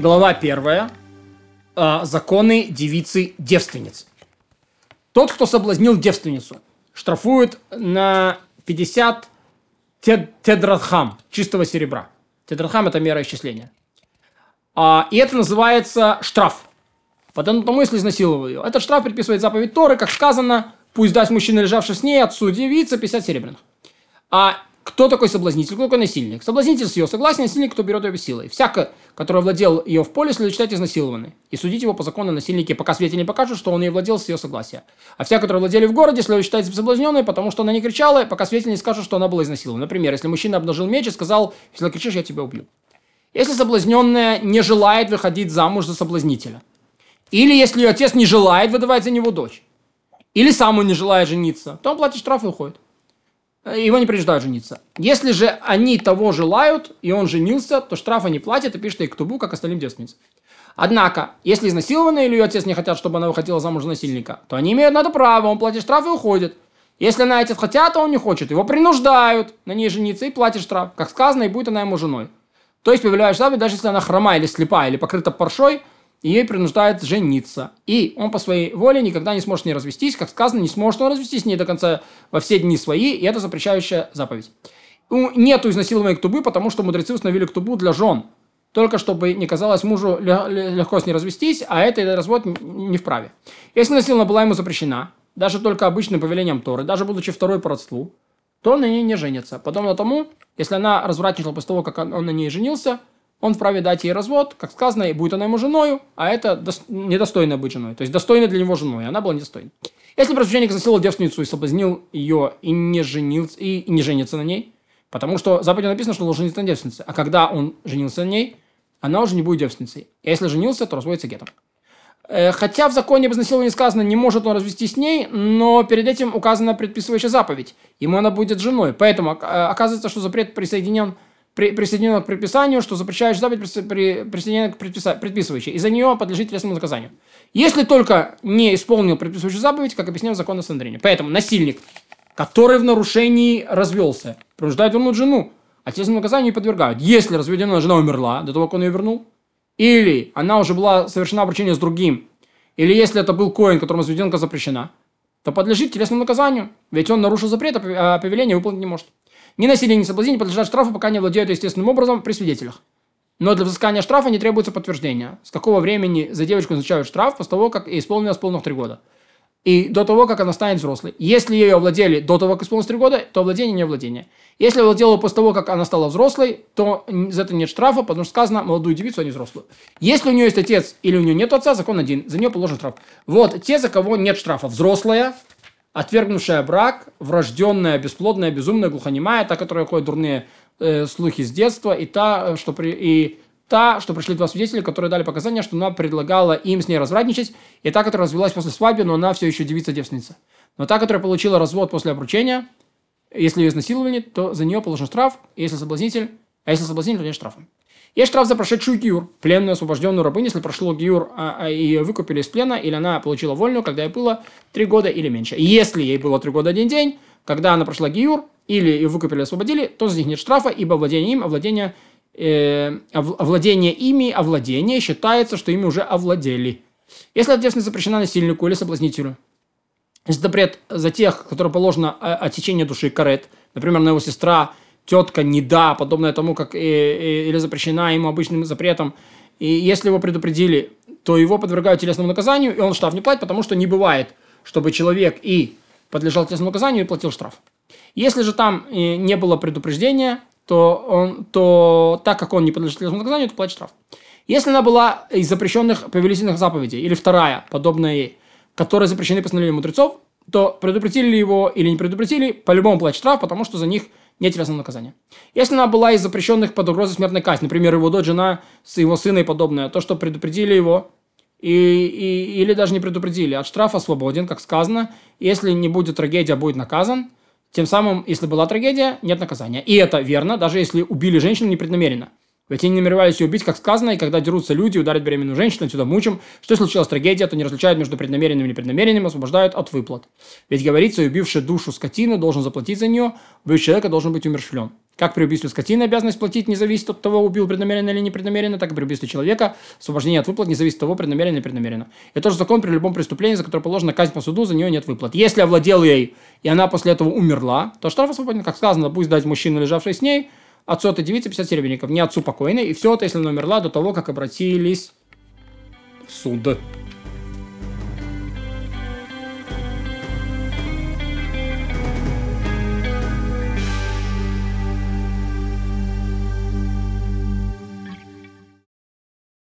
Глава первая. А, законы девицы-девственницы. Тот, кто соблазнил девственницу, штрафует на 50 тед тедрадхам чистого серебра. Тедрадхам – это мера исчисления. А, и это называется штраф. Потому если изнасиловал ее. Этот штраф предписывает заповедь Торы, как сказано, пусть даст мужчина, лежавший с ней, отцу девица 50 серебряных. А кто такой соблазнитель, кто такой насильник? Соблазнитель с ее согласия, насильник, кто берет ее силой. Всяко, который владел ее в поле, следует считать изнасилованной. И судить его по закону насильники, пока свидетели не покажут, что он ее владел с ее согласия. А всяко, которые владели в городе, следует считать соблазненной, потому что она не кричала, пока свидетели не скажут, что она была изнасилована. Например, если мужчина обнажил меч и сказал, если кричишь, я тебя убью. Если соблазненная не желает выходить замуж за соблазнителя. Или если ее отец не желает выдавать за него дочь. Или сам он не желает жениться, то он платит штраф и уходит. Его не принуждают жениться. Если же они того желают, и он женился, то штрафа не платит и пишет ей ктубу, как остальным девственницам. Однако, если изнасилованная или ее отец не хотят, чтобы она выходила замуж за насильника, то они имеют на это право, он платит штраф и уходит. Если она отец хотят, а он не хочет, его принуждают на ней жениться и платит штраф. Как сказано, и будет она ему женой. То есть, появляешь заповедь, даже если она хрома или слепая, или покрыта паршой, и ей принуждает жениться. И он по своей воле никогда не сможет с ней развестись. Как сказано, не сможет он развестись с ней до конца во все дни свои, и это запрещающая заповедь. Нету изнасилования ктубы, потому что мудрецы установили ктубу для жен. Только чтобы не казалось мужу легко с ней развестись, а это развод не вправе. Если насилована была ему запрещена, даже только обычным повелением Торы, даже будучи второй по родству, то он на ней не женится. Подобно тому, если она развратничала после того, как он на ней женился, он вправе дать ей развод, как сказано, и будет она ему женою, а это дос- недостойно быть женой. То есть достойна для него женой, она была недостойна. Если просвященник засилил девственницу и соблазнил ее и не женился, и, и не женится на ней, потому что в заповеди написано, что он должен жениться на девственнице, а когда он женился на ней, она уже не будет девственницей. А если женился, то разводится гетом. Э, хотя в законе об изнасиловании сказано, не может он развестись с ней, но перед этим указана предписывающая заповедь. Ему она будет женой. Поэтому э, оказывается, что запрет присоединен при, присоединена к предписанию, что запрещающая заповедь при, присоединена к предписывающей, и за нее подлежит телесному наказанию. Если только не исполнил предписывающую заповедь, как объяснял закон о Сандрине. Поэтому насильник, который в нарушении развелся, принуждает вернуть жену, а телесному наказанию подвергают. Если разведенная жена умерла до того, как он ее вернул, или она уже была совершена обручение с другим, или если это был коин, которому разведенка запрещена, то подлежит телесному наказанию, ведь он нарушил запрет, а повеление выполнить не может. Ни насилие, ни соблазнение подлежат штрафу, пока не владеют естественным образом при свидетелях. Но для взыскания штрафа не требуется подтверждения, с какого времени за девочку назначают штраф после того, как исполнилось полных три года. И до того, как она станет взрослой. Если ее овладели до того, как исполнилось три года, то владение не владение. Если овладела после того, как она стала взрослой, то за это нет штрафа, потому что сказано молодую девицу, а не взрослую. Если у нее есть отец или у нее нет отца, закон один, за нее положен штраф. Вот те, за кого нет штрафа. Взрослая, отвергнувшая брак, врожденная, бесплодная, безумная, глухонемая, та, которая ходит дурные э, слухи с детства, и та, что при, и та, что пришли два свидетеля, которые дали показания, что она предлагала им с ней развратничать, и та, которая развелась после свадьбы, но она все еще девица-девственница. Но та, которая получила развод после обручения, если ее изнасиловали, то за нее положен штраф, если соблазнитель, а если соблазнитель, то нет штрафа. Есть штраф за прошедшую гиюр, пленную освобожденную рабыню, если прошло гиюр, а, а ее выкупили из плена, или она получила вольную, когда ей было 3 года или меньше. И если ей было 3 года один день, когда она прошла гиюр, или ее выкупили, освободили, то за них нет штрафа, ибо владение им, овладение, э, овладение ими, овладение считается, что ими уже овладели. Если ответственность запрещена насильнику или соблазнителю, если запрет за тех, которые положено отсечение души карет, например, на его сестра тетка не да, подобное тому, как или запрещена ему обычным запретом. И если его предупредили, то его подвергают телесному наказанию, и он штраф не платит, потому что не бывает, чтобы человек и подлежал телесному наказанию и платил штраф. Если же там э, не было предупреждения, то, он, то так как он не подлежит телесному наказанию, то платит штраф. Если она была из запрещенных повелительных заповедей, или вторая, подобная ей, которые запрещены постановлением мудрецов, то предупредили его или не предупредили, по-любому платит штраф, потому что за них нет телесного наказания. Если она была из запрещенных под угрозой смертной казни, например, его дочь, жена его сына и подобное, то, что предупредили его, и, и, или даже не предупредили, от штрафа свободен, как сказано, если не будет трагедия, будет наказан, тем самым, если была трагедия, нет наказания. И это верно, даже если убили женщину непреднамеренно. Ведь они намеревались ее убить, как сказано, и когда дерутся люди, ударят беременную женщину, отсюда мучим. Что случилась трагедия, то не различают между преднамеренным и непреднамеренным, освобождают от выплат. Ведь говорится, убивший душу скотины должен заплатить за нее, убив человека должен быть умершвлен. Как при убийстве скотины обязанность платить не зависит от того, убил преднамеренно или непреднамеренно, так и при убийстве человека освобождение от выплат не зависит от того, преднамеренно или непреднамеренно. Это тоже закон при любом преступлении, за которое положена казнь по суду, за нее нет выплат. Если овладел ей, и она после этого умерла, то штраф освободен, как сказано, пусть дать мужчину, лежавший с ней, отцу этой девицы 50 серебряников, не отцу покойной, и все это, если она умерла до того, как обратились в суд.